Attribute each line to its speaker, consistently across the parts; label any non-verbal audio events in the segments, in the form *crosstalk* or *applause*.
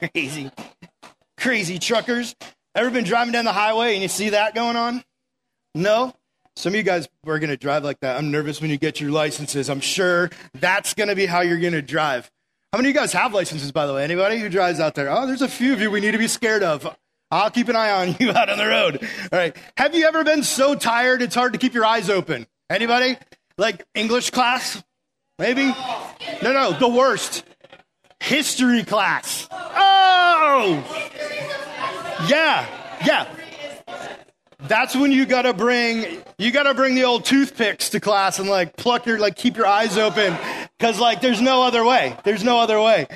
Speaker 1: *laughs* crazy, crazy truckers. Ever been driving down the highway and you see that going on? No? Some of you guys are going to drive like that. I'm nervous when you get your licenses. I'm sure that's going to be how you're going to drive. How many of you guys have licenses, by the way? Anybody who drives out there? Oh, there's a few of you we need to be scared of. I'll keep an eye on you *laughs* out on the road. All right. Have you ever been so tired it's hard to keep your eyes open? Anybody? Like English class? Maybe? No, no, the worst. History class. Oh! Yeah, yeah. That's when you gotta bring you gotta bring the old toothpicks to class and like pluck your like keep your eyes open because like there's no other way. There's no other way.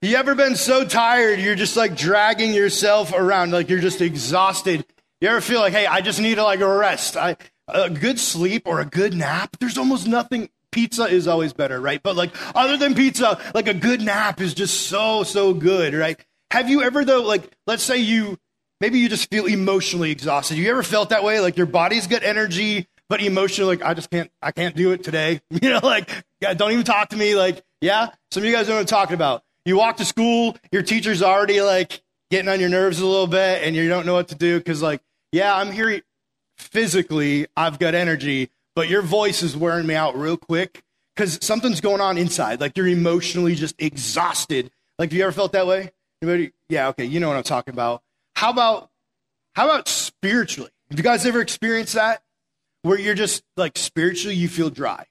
Speaker 1: You ever been so tired you're just like dragging yourself around like you're just exhausted? You ever feel like hey I just need to like a rest? I a good sleep or a good nap. There's almost nothing. Pizza is always better, right? But like other than pizza, like a good nap is just so so good, right? Have you ever though like let's say you Maybe you just feel emotionally exhausted. You ever felt that way? Like your body's got energy, but emotionally, like I just can't, I can't do it today. *laughs* You know, like yeah, don't even talk to me. Like, yeah, some of you guys know what I'm talking about. You walk to school, your teacher's already like getting on your nerves a little bit, and you don't know what to do because, like, yeah, I'm here physically, I've got energy, but your voice is wearing me out real quick because something's going on inside. Like you're emotionally just exhausted. Like, have you ever felt that way? Anybody? Yeah, okay, you know what I'm talking about. How about how about spiritually? Have you guys ever experienced that? Where you're just like spiritually you feel dry.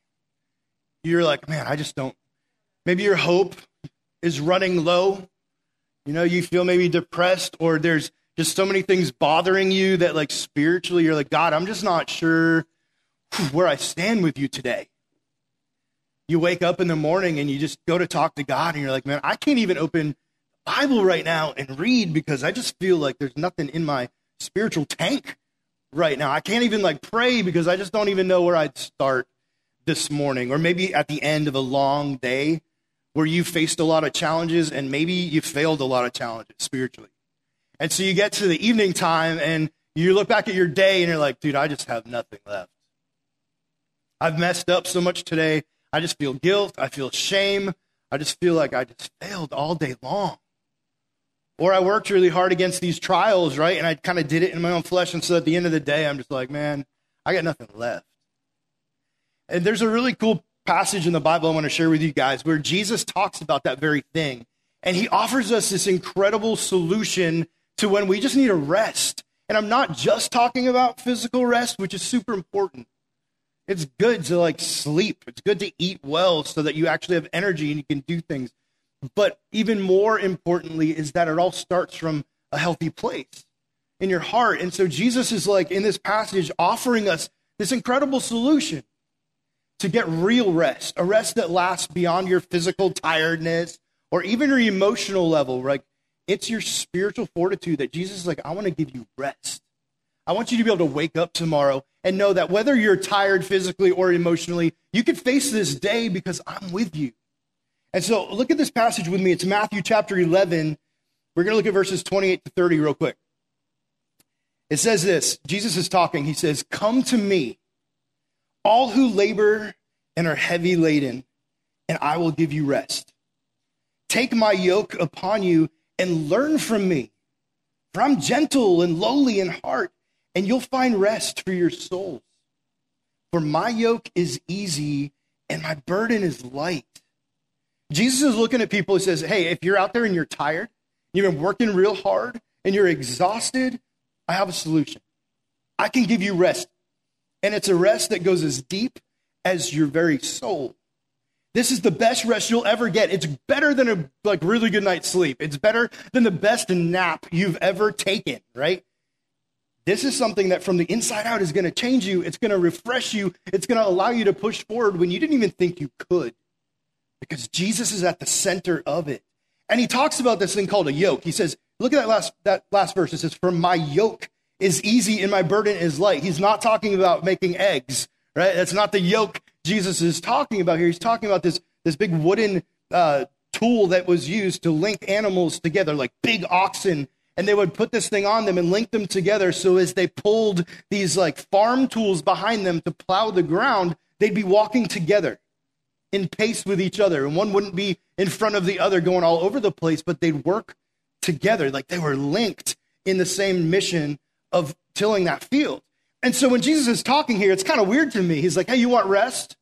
Speaker 1: You're like, man, I just don't maybe your hope is running low. You know, you feel maybe depressed or there's just so many things bothering you that like spiritually you're like, God, I'm just not sure where I stand with you today. You wake up in the morning and you just go to talk to God and you're like, man, I can't even open Bible right now and read because I just feel like there's nothing in my spiritual tank right now. I can't even like pray because I just don't even know where I'd start this morning or maybe at the end of a long day where you faced a lot of challenges and maybe you failed a lot of challenges spiritually. And so you get to the evening time and you look back at your day and you're like, dude, I just have nothing left. I've messed up so much today. I just feel guilt. I feel shame. I just feel like I just failed all day long. Or I worked really hard against these trials, right? And I kind of did it in my own flesh. And so at the end of the day, I'm just like, man, I got nothing left. And there's a really cool passage in the Bible I want to share with you guys where Jesus talks about that very thing. And he offers us this incredible solution to when we just need a rest. And I'm not just talking about physical rest, which is super important. It's good to like sleep. It's good to eat well so that you actually have energy and you can do things. But even more importantly, is that it all starts from a healthy place in your heart. And so Jesus is like in this passage offering us this incredible solution to get real rest, a rest that lasts beyond your physical tiredness or even your emotional level. Like it's your spiritual fortitude that Jesus is like, I want to give you rest. I want you to be able to wake up tomorrow and know that whether you're tired physically or emotionally, you can face this day because I'm with you. And so look at this passage with me. It's Matthew chapter 11. We're going to look at verses 28 to 30 real quick. It says this Jesus is talking. He says, Come to me, all who labor and are heavy laden, and I will give you rest. Take my yoke upon you and learn from me, for I'm gentle and lowly in heart, and you'll find rest for your souls. For my yoke is easy and my burden is light. Jesus is looking at people and says, Hey, if you're out there and you're tired, you've been working real hard, and you're exhausted, I have a solution. I can give you rest. And it's a rest that goes as deep as your very soul. This is the best rest you'll ever get. It's better than a like really good night's sleep. It's better than the best nap you've ever taken, right? This is something that from the inside out is going to change you. It's going to refresh you. It's going to allow you to push forward when you didn't even think you could because Jesus is at the center of it. And he talks about this thing called a yoke. He says, look at that last, that last verse. It says, For my yoke is easy and my burden is light. He's not talking about making eggs, right? That's not the yoke Jesus is talking about here. He's talking about this, this big wooden uh, tool that was used to link animals together, like big oxen. And they would put this thing on them and link them together. So as they pulled these like farm tools behind them to plow the ground, they'd be walking together. in pace with each other, and one wouldn't be in front of the other going all over the place, but they'd work together. Like they were linked in the same mission of tilling that field. And so when Jesus is talking here, it's kind of weird to me. He's like, hey, you want rest?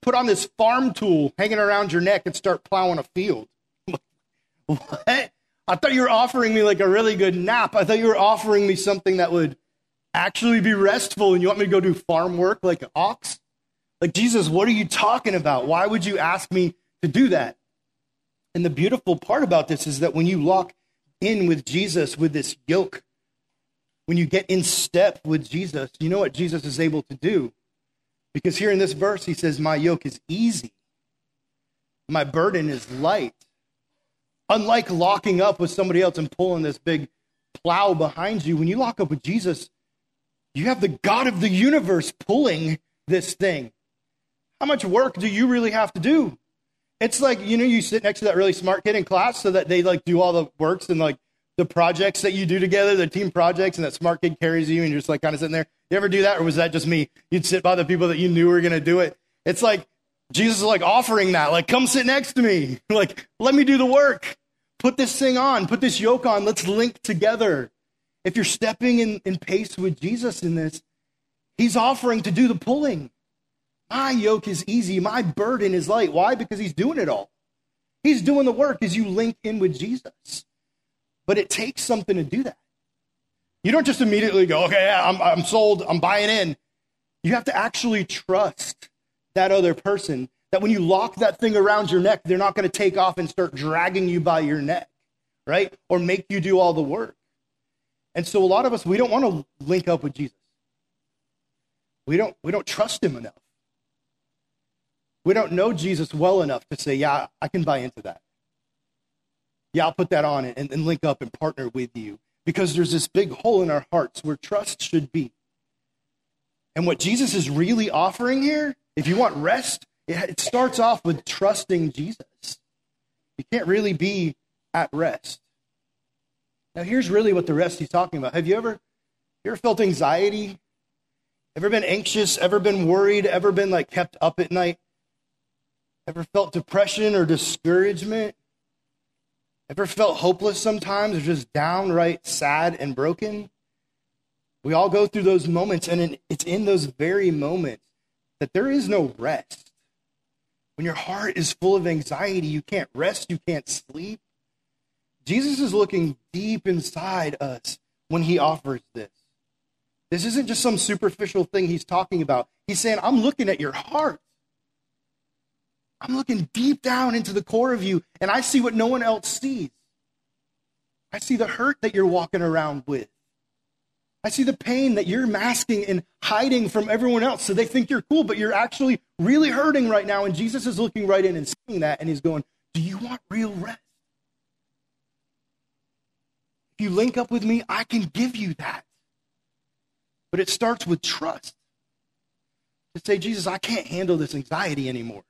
Speaker 1: Put on this farm tool hanging around your neck and start plowing a field. *laughs* what? I thought you were offering me like a really good nap. I thought you were offering me something that would actually be restful and you want me to go do farm work like an ox? Like, Jesus, what are you talking about? Why would you ask me to do that? And the beautiful part about this is that when you lock in with Jesus with this yoke, when you get in step with Jesus, you know what Jesus is able to do? Because here in this verse, he says, My yoke is easy, my burden is light. Unlike locking up with somebody else and pulling this big plow behind you, when you lock up with Jesus, you have the God of the universe pulling this thing. How much work do you really have to do? It's like, you know, you sit next to that really smart kid in class so that they like do all the works and like the projects that you do together, the team projects, and that smart kid carries you and you're just like kind of sitting there. You ever do that? Or was that just me? You'd sit by the people that you knew were going to do it. It's like Jesus is like offering that, like, come sit next to me. *laughs* like, let me do the work. Put this thing on, put this yoke on. Let's link together. If you're stepping in, in pace with Jesus in this, he's offering to do the pulling. My yoke is easy, my burden is light. Why? Because he's doing it all. He's doing the work as you link in with Jesus. But it takes something to do that. You don't just immediately go, okay, I'm, I'm sold, I'm buying in. You have to actually trust that other person that when you lock that thing around your neck, they're not going to take off and start dragging you by your neck, right? Or make you do all the work. And so a lot of us, we don't want to link up with Jesus. We don't, we don't trust him enough. We don't know Jesus well enough to say, yeah, I can buy into that. Yeah, I'll put that on and, and link up and partner with you. Because there's this big hole in our hearts where trust should be. And what Jesus is really offering here, if you want rest, it starts off with trusting Jesus. You can't really be at rest. Now, here's really what the rest he's talking about. Have you ever, you ever felt anxiety? Ever been anxious? Ever been worried? Ever been like kept up at night? Ever felt depression or discouragement? Ever felt hopeless sometimes or just downright sad and broken? We all go through those moments, and it's in those very moments that there is no rest. When your heart is full of anxiety, you can't rest, you can't sleep. Jesus is looking deep inside us when he offers this. This isn't just some superficial thing he's talking about. He's saying, I'm looking at your heart. I'm looking deep down into the core of you, and I see what no one else sees. I see the hurt that you're walking around with. I see the pain that you're masking and hiding from everyone else so they think you're cool, but you're actually really hurting right now. And Jesus is looking right in and seeing that, and he's going, Do you want real rest? If you link up with me, I can give you that. But it starts with trust. To say, Jesus, I can't handle this anxiety anymore.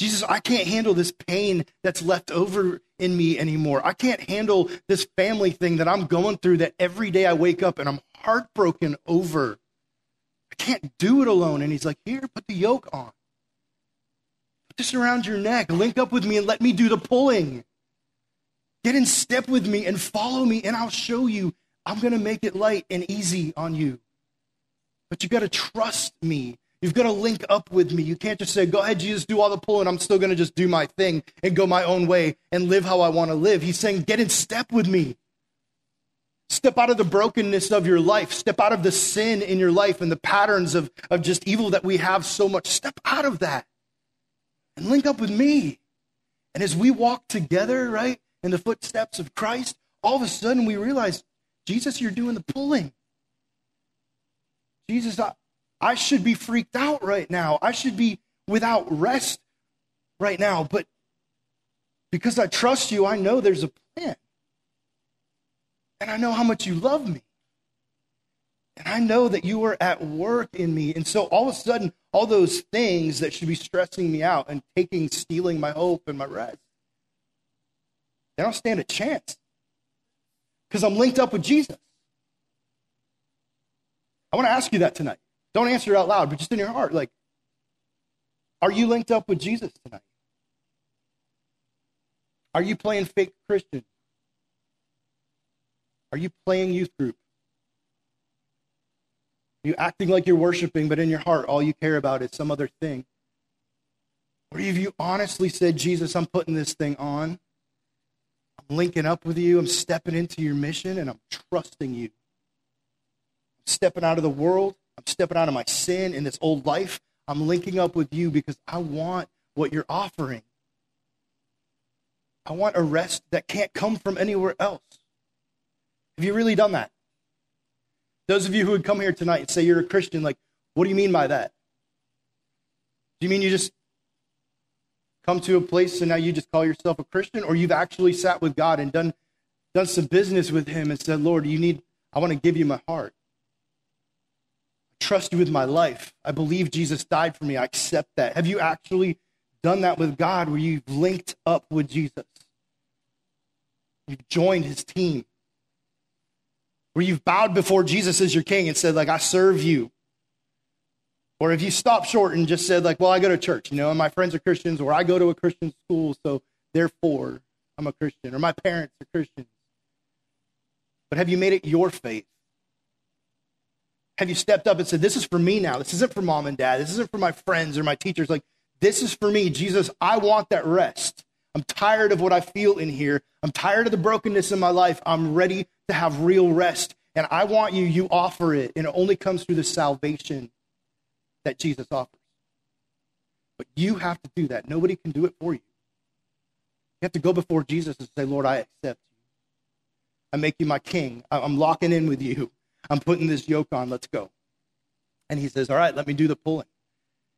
Speaker 1: Jesus, I can't handle this pain that's left over in me anymore. I can't handle this family thing that I'm going through that every day I wake up and I'm heartbroken over. I can't do it alone. And he's like, Here, put the yoke on. Put this around your neck. Link up with me and let me do the pulling. Get in step with me and follow me, and I'll show you. I'm going to make it light and easy on you. But you got to trust me You've got to link up with me. You can't just say, Go ahead, Jesus, do all the pulling. I'm still going to just do my thing and go my own way and live how I want to live. He's saying, Get in step with me. Step out of the brokenness of your life. Step out of the sin in your life and the patterns of, of just evil that we have so much. Step out of that and link up with me. And as we walk together, right, in the footsteps of Christ, all of a sudden we realize, Jesus, you're doing the pulling. Jesus, I, I should be freaked out right now. I should be without rest right now. But because I trust you, I know there's a plan. And I know how much you love me. And I know that you are at work in me. And so all of a sudden, all those things that should be stressing me out and taking, stealing my hope and my rest, they don't stand a chance because I'm linked up with Jesus. I want to ask you that tonight. Don't answer it out loud, but just in your heart. Like, Are you linked up with Jesus tonight? Are you playing fake Christian? Are you playing youth group? Are you acting like you're worshiping, but in your heart, all you care about is some other thing? Or have you honestly said, Jesus, I'm putting this thing on? I'm linking up with you. I'm stepping into your mission, and I'm trusting you. I'm stepping out of the world. I'm stepping out of my sin in this old life. I'm linking up with you because I want what you're offering. I want a rest that can't come from anywhere else. Have you really done that? Those of you who would come here tonight and say you're a Christian, like, what do you mean by that? Do you mean you just come to a place and now you just call yourself a Christian? Or you've actually sat with God and done, done some business with Him and said, Lord, you need, I want to give you my heart. Trust you with my life. I believe Jesus died for me. I accept that. Have you actually done that with God where you've linked up with Jesus? You've joined his team where you've bowed before Jesus as your king and said, like, I serve you. Or if you stopped short and just said, like, well, I go to church, you know, and my friends are Christians, or I go to a Christian school, so therefore I'm a Christian, or my parents are Christians. But have you made it your faith? Have you stepped up and said, This is for me now? This isn't for mom and dad. This isn't for my friends or my teachers. Like, this is for me. Jesus, I want that rest. I'm tired of what I feel in here. I'm tired of the brokenness in my life. I'm ready to have real rest. And I want you, you offer it. And it only comes through the salvation that Jesus offers. But you have to do that. Nobody can do it for you. You have to go before Jesus and say, Lord, I accept you. I make you my king. I'm locking in with you. I'm putting this yoke on. Let's go. And he says, All right, let me do the pulling.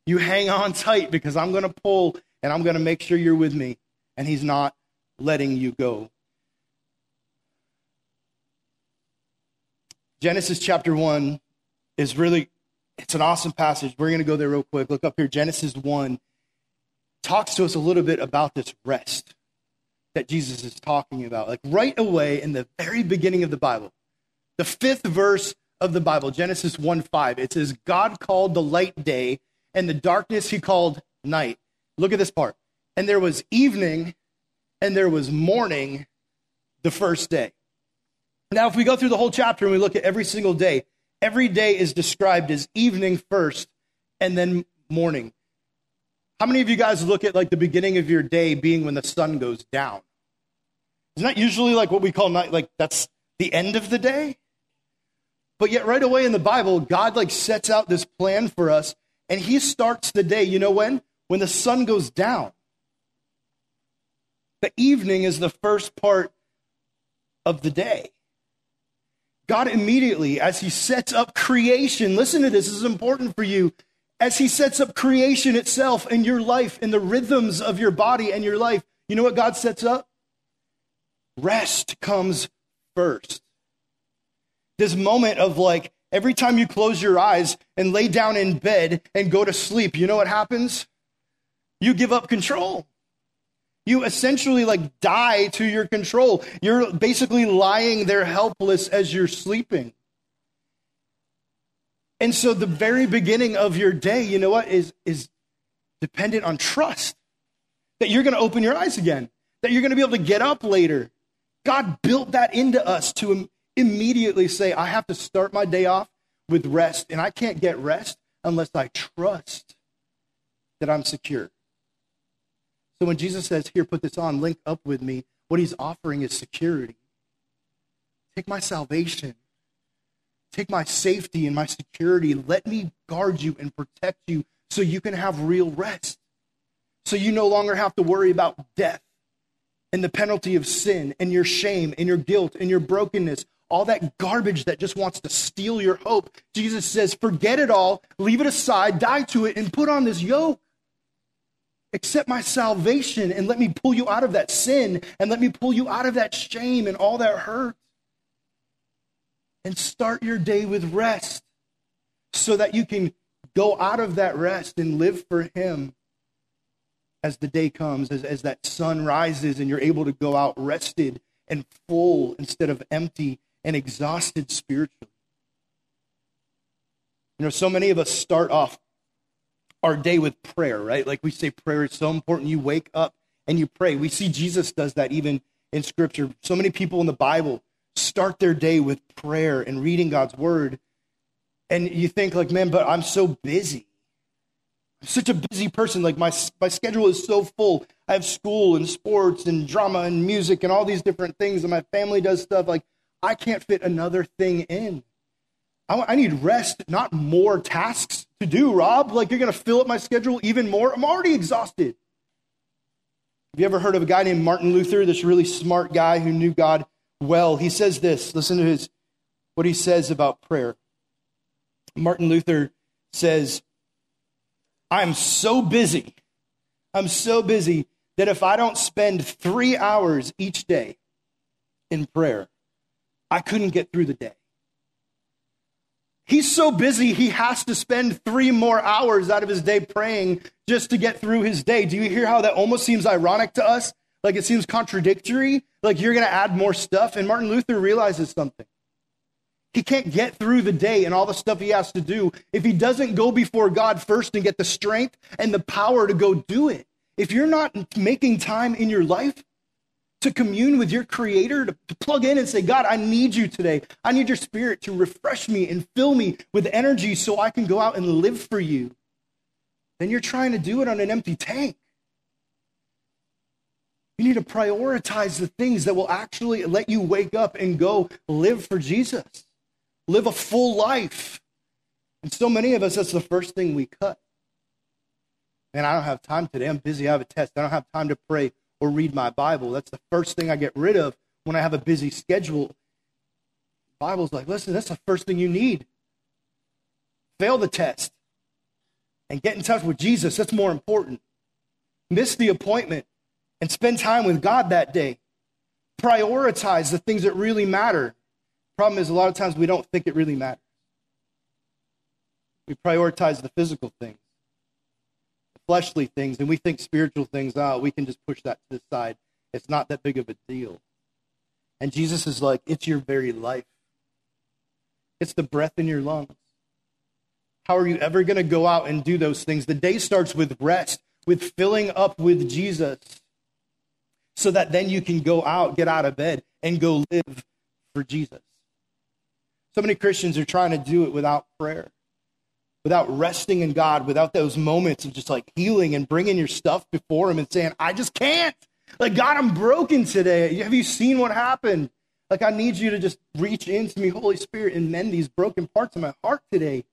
Speaker 1: You hang on tight because I'm going to pull and I'm going to make sure you're with me and he's not letting you go. Genesis chapter 1 is really it's an awesome passage. We're going to go there real quick. Look up here Genesis 1 talks to us a little bit about this rest that Jesus is talking about. Like right away in the very beginning of the Bible. The fifth verse of the Bible, Genesis 1 5, it says, God called the light day, and the darkness he called night. Look at this part. And there was evening and there was morning the first day. Now, if we go through the whole chapter and we look at every single day, every day is described as evening first and then morning. How many of you guys look at like the beginning of your day being when the sun goes down? Isn't that usually like what we call night? Like that's the end of the day? But yet, right away in the Bible, God like sets out this plan for us, and He starts the day. You know when? When the sun goes down. The evening is the first part of the day. God immediately, as He sets up creation, listen to this, this is important for you. As He sets up creation itself in your life, in the rhythms of your body and your life, you know what God sets up? Rest comes first. This moment of like, every time you close your eyes and lay down in bed and go to sleep, you know what happens? You give up control. You essentially like die to your control. You're basically lying there helpless as you're sleeping. And so the very beginning of your day, you know what, is, is dependent on trust that you're going to open your eyes again, that you're going to be able to get up later. God built that into us to immediately say, I have to start my day off with rest, and I can't get rest unless I trust that I'm secure. So when Jesus says, Here, put this on, link up with me, what he's offering is security. Take my salvation, take my safety and my security. Let me guard you and protect you so you can have real rest. So you no longer have to worry about death and the penalty of sin and your shame and your guilt and your brokenness, all that garbage that just wants to steal your hope. Jesus says, forget it all, leave it aside, die to it, and put on this yoke. Accept my salvation and let me pull you out of that sin and let me pull you out of that shame and all that hurt. And start your day with rest so that you can go out of that rest and live for Him as the day comes, as, as that sun rises and you're able to go out rested and full instead of empty and exhausted spiritually. You know, so many of us start off our day with prayer, right? Like we say, prayer is so important. You wake up and you pray. We see Jesus does that even in Scripture. So many people in the Bible start their day with prayer and reading God's word. And you think, like, man, but I'm so busy. I'm such a busy person. Like, my, my schedule is so full. I have school and sports and drama and music and all these different things, and my family does stuff. Like, I can't fit another thing in. I, I need rest, not more tasks to do, Rob. Like, you're going to fill up my schedule even more. I'm already exhausted. Have you ever heard of a guy named Martin Luther, this really smart guy who knew God well? He says this. Listen to his what he says about prayer. Martin Luther says, I'm so busy. I'm so busy that if I don't spend three hours each day in prayer, I couldn't get through the day. He's so busy, he has to spend three more hours out of his day praying just to get through his day. Do you hear how that almost seems ironic to us? Like it seems contradictory? Like you're going to add more stuff? And Martin Luther realizes something. He can't get through the day and all the stuff he has to do if he doesn't go before God first and get the strength and the power to go do it. If you're not making time in your life to commune with your creator, to, to, plug in and say, God, I need you today. I need your spirit to refresh me and fill me with energy so I can go out and live for you. Then you're trying to do it on an empty tank. You need to prioritize the things that will actually let you wake up and go live for Jesus, live a full life. And so many of us, that's the first thing we cut. Man, I don't have time today. I'm busy. I have a test. I don't have time to pray or read my Bible. That's the first thing I get rid of when I have a busy schedule. Bible's like, listen, that's the first thing you need. Fail the test and get in touch with Jesus. That's more important. Miss the appointment and spend time with God that day. Prioritize the things that really matter. Problem is, a lot of times we don't think it really matters. We prioritize the physical things fleshly things and we think spiritual things out, oh, we can just push that to the side. It's not that big of a deal. And Jesus is like, it's your very life, it's the breath in your lungs. How are you ever going to go out and do those things? The day starts with rest, with filling up with Jesus, so that then you can go out, get out of bed, and go live for Jesus. So many Christians are trying to do it without prayer without resting in God, without those moments of just like healing and bringing your stuff before Him and saying, I just can't. Like, God, I'm broken today. Have you seen what happened? Like, I need you to just reach into me, Holy Spirit, and mend these broken parts of my heart today.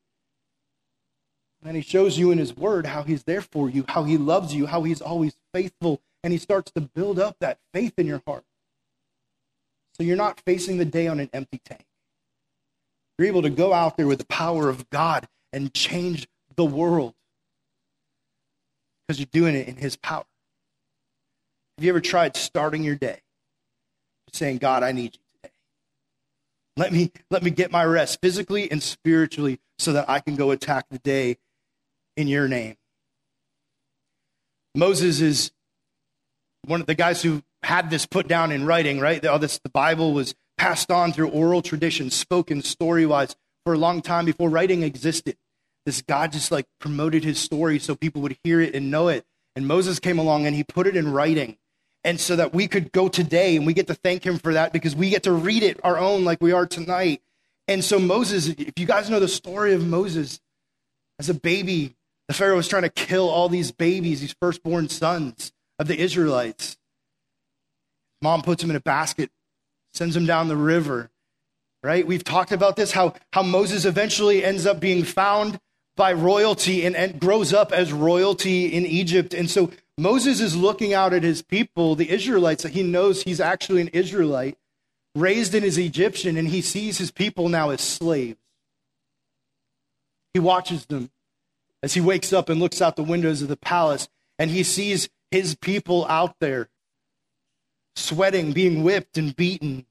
Speaker 1: And He shows you in His Word how He's there for you, how He loves you, how He's always faithful, and He starts to build up that faith in your heart. So you're not facing the day on an empty tank. You're able to go out there with the power of God and change the world because you're doing it in His power. Have you ever tried starting your day saying, God, I need you today? Let me, let me get my rest physically and spiritually so that I can go attack the day in your name. Moses is one of the guys who had this put down in writing, right? All this, the Bible was passed on through oral tradition, spoken story wise for a long time before writing existed. This God just like promoted his story so people would hear it and know it. And Moses came along and he put it in writing. And so that we could go today and we get to thank him for that because we get to read it our own like we are tonight. And so Moses, if you guys know the story of Moses, as a baby, the Pharaoh was trying to kill all these babies, these firstborn sons of the Israelites. Mom puts him in a basket, sends him down the river right? We've talked about this, how, how Moses eventually ends up being found by royalty and, and grows up as royalty in Egypt. And so Moses is looking out at his people, the Israelites, that he knows he's actually an Israelite, raised in his Egyptian, and he sees his people now as slaves. He watches them as he wakes up and looks out the windows of the palace, and he sees his people out there sweating, being whipped and beaten,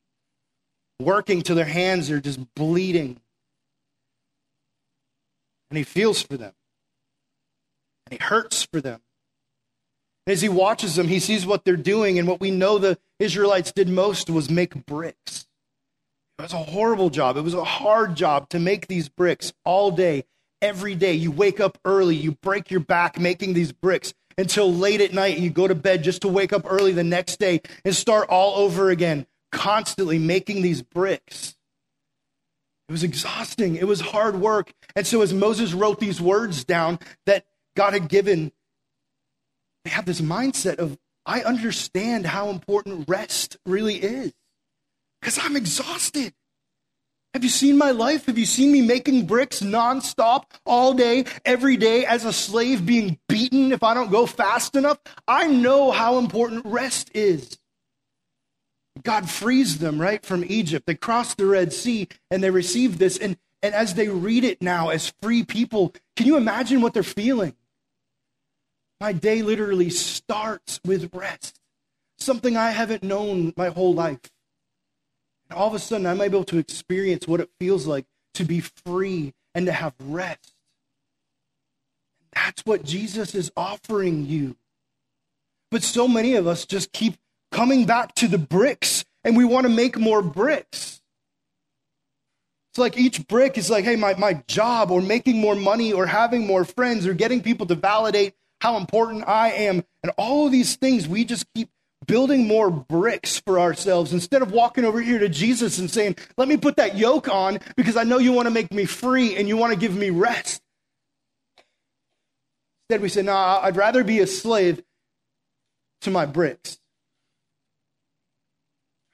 Speaker 1: working till their hands are just bleeding. And he feels for them. And he hurts for them. And as he watches them, he sees what they're doing. And what we know the Israelites did most was make bricks. It was a horrible job. It was a hard job to make these bricks all day, every day. You wake up early, you break your back making these bricks until late at night, and you go to bed just to wake up early the next day and start all over again, constantly making these bricks. It was exhausting. It was hard work. And so, as Moses wrote these words down that God had given, they have this mindset of, I understand how important rest really is because I'm exhausted. Have you seen my life? Have you seen me making bricks nonstop all day, every day as a slave being beaten if I don't go fast enough? I know how important rest is. God frees them, right, from Egypt. They cross the Red Sea and they receive this. And, and as they read it now as free people, can you imagine what they're feeling? My day literally starts with rest, something I haven't known my whole life. And all of a sudden, I might be able to experience what it feels like to be free and to have rest. That's what Jesus is offering you. But so many of us just keep coming back to the bricks and we want to make more bricks. It's like each brick is like, hey, my, my job or making more money or having more friends or getting people to validate how important I am. And all of these things we just keep building more bricks for ourselves instead of walking over here to Jesus and saying, Let me put that yoke on because I know you want to make me free and you want to give me rest. Instead, we say, No, nah, I'd rather be a slave to my bricks.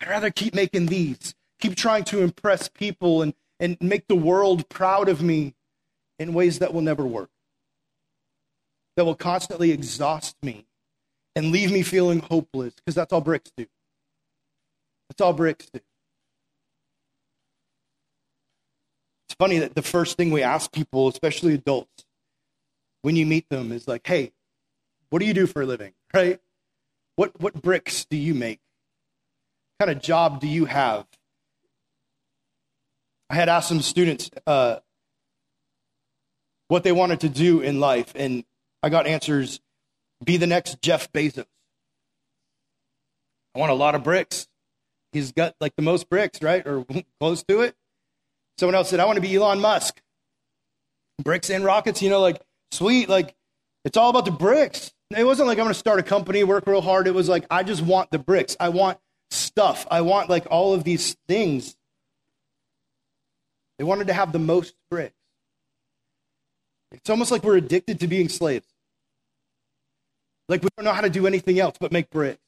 Speaker 1: I'd rather keep making these, keep trying to impress people and, and make the world proud of me in ways that will never work, that will constantly exhaust me and leave me feeling hopeless because that's all bricks do. That's all bricks do. It's funny that the first thing we ask people, especially adults, when you meet them is like, hey, what do you do for a living? *laughs* Right? What, what bricks do you make? Kind of job do you have? I had asked some students uh, what they wanted to do in life, and I got answers be the next Jeff Bezos. I want a lot of bricks. He's got like the most bricks, right? Or *laughs* close to it. Someone else said, I want to be Elon Musk. Bricks and rockets, you know, like sweet, like it's all about the bricks. It wasn't like I'm going to start a company, work real hard. It was like, I just want the bricks. I want stuff. I want like all of these things. They wanted to have the most bricks. It's almost like we're addicted to being slaves. Like we don't know how to do anything else but make bricks.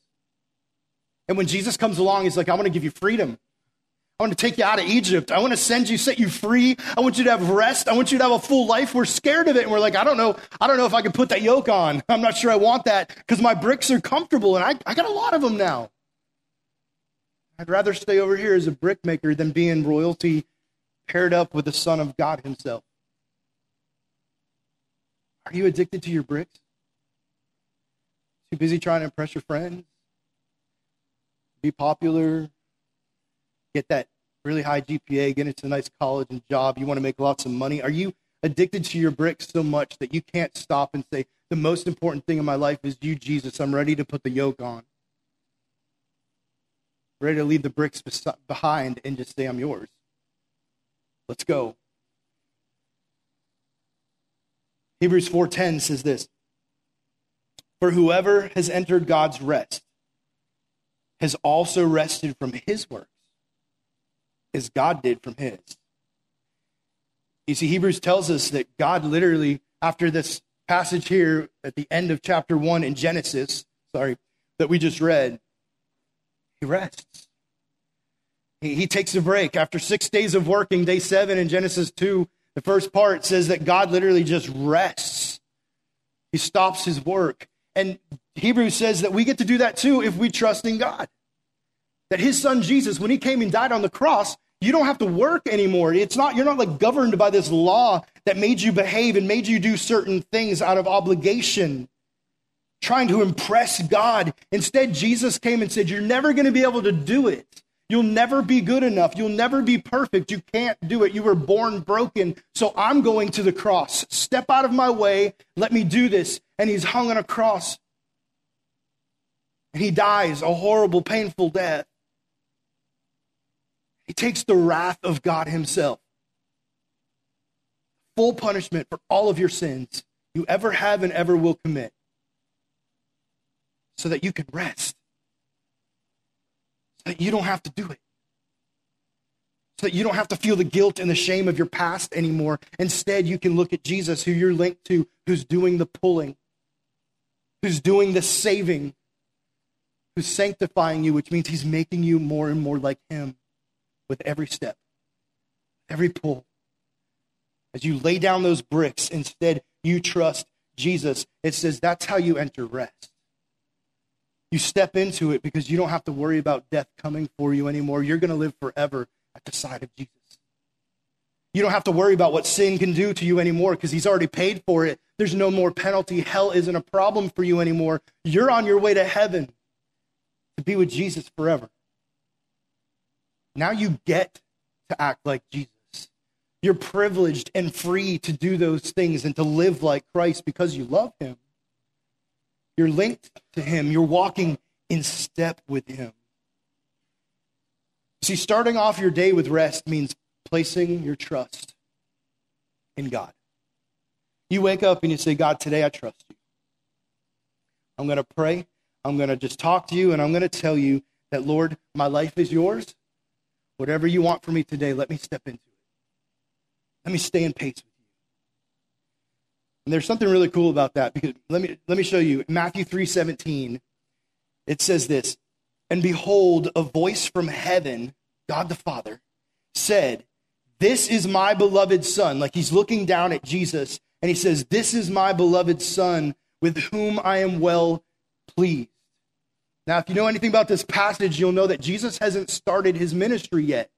Speaker 1: And when Jesus comes along, he's like, I want to give you freedom. I want to take you out of Egypt. I want to send you, set you free. I want you to have rest. I want you to have a full life. We're scared of it. And we're like, I don't know. I don't know if I can put that yoke on. I'm not sure I want that because my bricks are comfortable and I, I got a lot of them now. I'd rather stay over here as a brickmaker than be in royalty paired up with the Son of God Himself. Are you addicted to your bricks? Too busy trying to impress your friends? Be popular? Get that really high GPA, get into a nice college and job? You want to make lots of money? Are you addicted to your bricks so much that you can't stop and say, the most important thing in my life is you, Jesus. I'm ready to put the yoke on. Ready to leave the bricks behind and just say, I'm yours. Let's go. Hebrews 4:10 says this. For whoever has entered God's rest has also rested from his works, as God did from his. You see, Hebrews tells us that God literally, after this passage here at the end of chapter 1 in Genesis, sorry, that we just read, he rests. He, he takes a break. After six days of working, day seven in Genesis 2, the first part says that God literally just rests. He stops his work. And Hebrews says that we get to do that too if we trust in God. That his son Jesus, when he came and died on the cross, you don't have to work anymore. It's not, you're not like governed by this law that made you behave and made you do certain things out of obligation, trying to impress God. Instead, Jesus came and said, You're never going to be able to do it. You'll never be good enough. You'll never be perfect. You can't do it. You were born broken. So I'm going to the cross. Step out of my way. Let me do this and he's hung on a cross. And he dies a horrible, painful death. He takes the wrath of God himself. full punishment for all of your sins you ever have and ever will commit so that you can rest, so that you don't have to do it, so that you don't have to feel the guilt and the shame of your past anymore. Instead, you can look at Jesus, who you're linked to, who's doing the pulling, who's doing the saving, who's sanctifying you, which means he's making you more and more like him with every step, every pull. As you lay down those bricks, instead, you trust Jesus. It says that's how you enter rest. You step into it because you don't have to worry about death coming for you anymore. You're going to live forever at the side of Jesus. You don't have to worry about what sin can do to you anymore because he's already paid for it. There's no more penalty. Hell isn't a problem for you anymore. You're on your way to heaven to be with Jesus forever. Now you get to act like Jesus. You're privileged and free to do those things and to live like Christ because you love him. You're linked to Him. You're walking in step with Him. See, starting off your day with rest means placing your trust in God. You wake up and you say, God, today I trust you. I'm going to pray. I'm going to just talk to you and I'm going to tell you that, Lord, my life is yours. Whatever you want for me today, let me step into it. Let me stay in pace with and there's something really cool about that because let me let me show you Matthew 3:17. It says this, "And behold, a voice from heaven, God the Father, said, "This is my beloved son." Like he's looking down at Jesus and he says, "This is my beloved son with whom I am well pleased." Now, if you know anything about this passage, you'll know that Jesus hasn't started his ministry yet.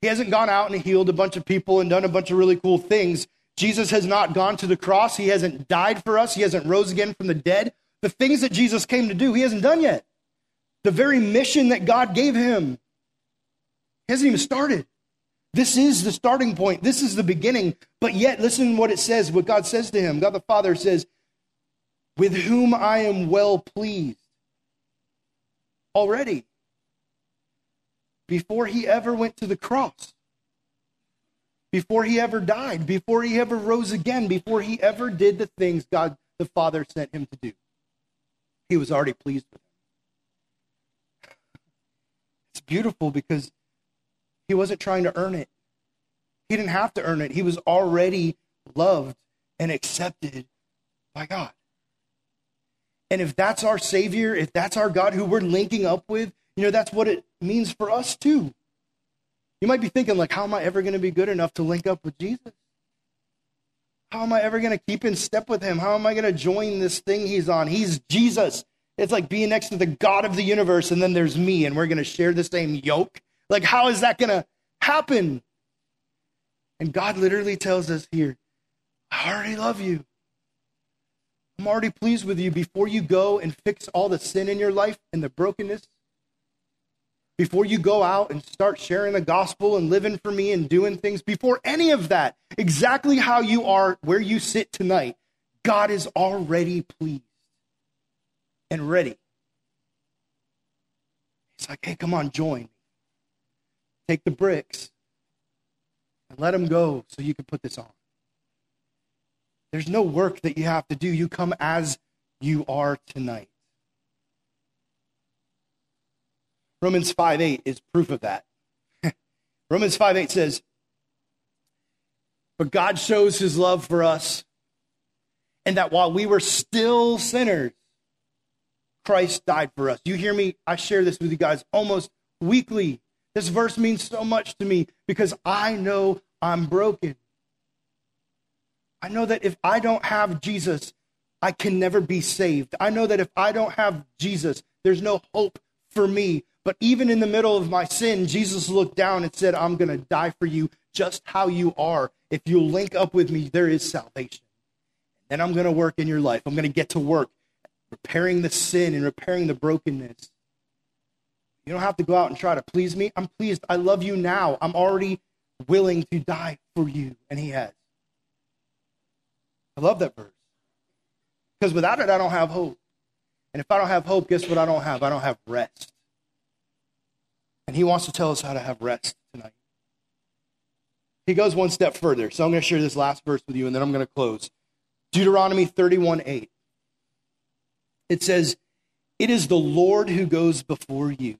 Speaker 1: He hasn't gone out and healed a bunch of people and done a bunch of really cool things. Jesus has not gone to the cross. He hasn't died for us. He hasn't rose again from the dead. The things that Jesus came to do, he hasn't done yet. The very mission that God gave him he hasn't even started. This is the starting point. This is the beginning. But yet, listen to what it says, what God says to him. God the Father says, With whom I am well pleased. Already. Before he ever went to the cross before he ever died, before he ever rose again, before he ever did the things God the Father sent him to do. He was already pleased with him. It's beautiful because he wasn't trying to earn it. He didn't have to earn it. He was already loved and accepted by God. And if that's our Savior, if that's our God who we're linking up with, you know, that's what it means for us too. You might be thinking, like, how am I ever going to be good enough to link up with Jesus? How am I ever going to keep in step with him? How am I going to join this thing he's on? He's Jesus. It's like being next to the God of the universe, and then there's me, and we're going to share the same yoke. Like, how is that going to happen? And God literally tells us here, I already love you. I'm already pleased with you before you go and fix all the sin in your life and the brokenness before you go out and start sharing the gospel and living for me and doing things, before any of that, exactly how you are where you sit tonight, God is already pleased and ready. He's like, hey, come on, join. Take the bricks and let them go so you can put this on. There's no work that you have to do. You come as you are tonight. Romans 5 8 is proof of that. *laughs* Romans 5 8 says, But God shows his love for us, and that while we were still sinners, Christ died for us. You hear me? I share this with you guys almost weekly. This verse means so much to me because I know I'm broken. I know that if I don't have Jesus, I can never be saved. I know that if I don't have Jesus, there's no hope for me. But even in the middle of my sin, Jesus looked down and said, I'm going to die for you just how you are. If you'll link up with me, there is salvation. And I'm going to work in your life. I'm going to get to work repairing the sin and repairing the brokenness. You don't have to go out and try to please me. I'm pleased. I love you now. I'm already willing to die for you. And he has. I love that verse. Because without it, I don't have hope. And if I don't have hope, guess what I don't have? I don't have rest. And he wants to tell us how to have rest tonight. he goes one step further. So I'm going to share this last verse with you, and then I'm going to close. Deuteronomy 31 8. It says, It is the Lord who goes before you.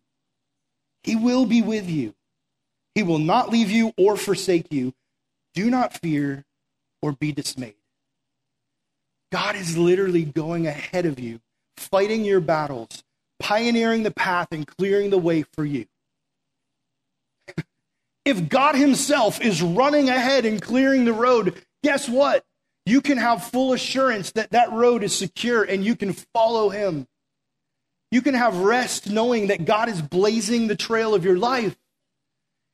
Speaker 1: He will be with you. He will not leave you or forsake you. Do not fear or be dismayed. God is literally going ahead of you, fighting your battles, pioneering the path, and clearing the way for you. If God Himself is running ahead and clearing the road, guess what? You can have full assurance that that road is secure and you can follow Him. You can have rest knowing that God is blazing the trail of your life.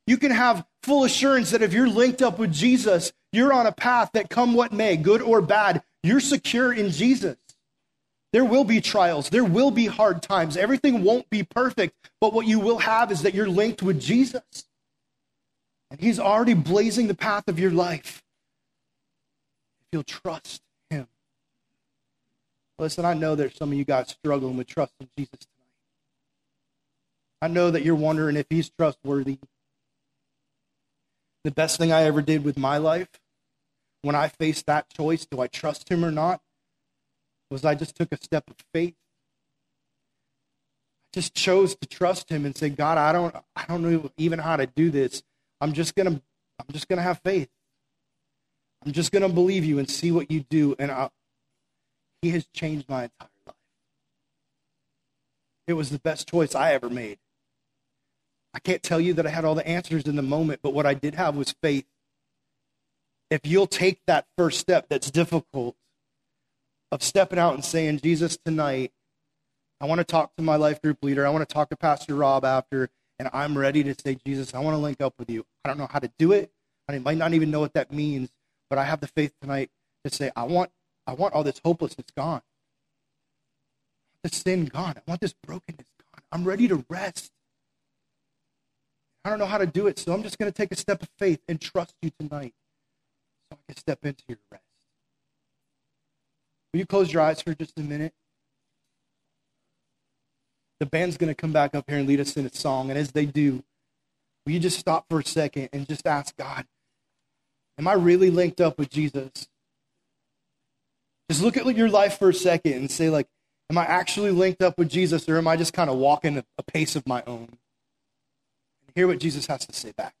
Speaker 1: You can have full assurance that if you're linked up with Jesus, you're on a path that come what may, good or bad, you're secure in Jesus. There will be trials, there will be hard times. Everything won't be perfect, but what you will have is that you're linked with Jesus. And He's already blazing the path of your life. If you'll trust Him. Listen, I know there's some of you guys struggling with trusting Jesus tonight. I know that you're wondering if He's trustworthy. The best thing I ever did with my life when I faced that choice, do I trust him or not? Was I just took a step of faith. I just chose to trust him and say, God, I don't I don't know even how to do this. I'm just gonna I'm just gonna have faith. I'm just gonna believe you and see what you do. And I, he has changed my entire life. It was the best choice I ever made. I can't tell you that I had all the answers in the moment, but what I did have was faith if you'll take that first step that's difficult of stepping out and saying, Jesus, tonight, I want to talk to my life group leader. I want to talk to Pastor Rob after, and I'm ready to say, Jesus, I want to link up with you. I don't know how to do it. I might not even know what that means, but I have the faith tonight to say, I want, I want all this hopelessness gone. the sin gone. I want this brokenness gone. I'm ready to rest. I don't know how to do it, so I'm just going to take a step of faith and trust you tonight so I can step into your rest. Will you close your eyes for just a minute? The band's going to come back up here and lead us in a song. And as they do, will you just stop for a second and just ask God, Am I really linked up with Jesus? Just look at your life for a second and say, like, am I actually linked up with Jesus or am I just kind of walking a pace of my own? And hear what Jesus has to say back.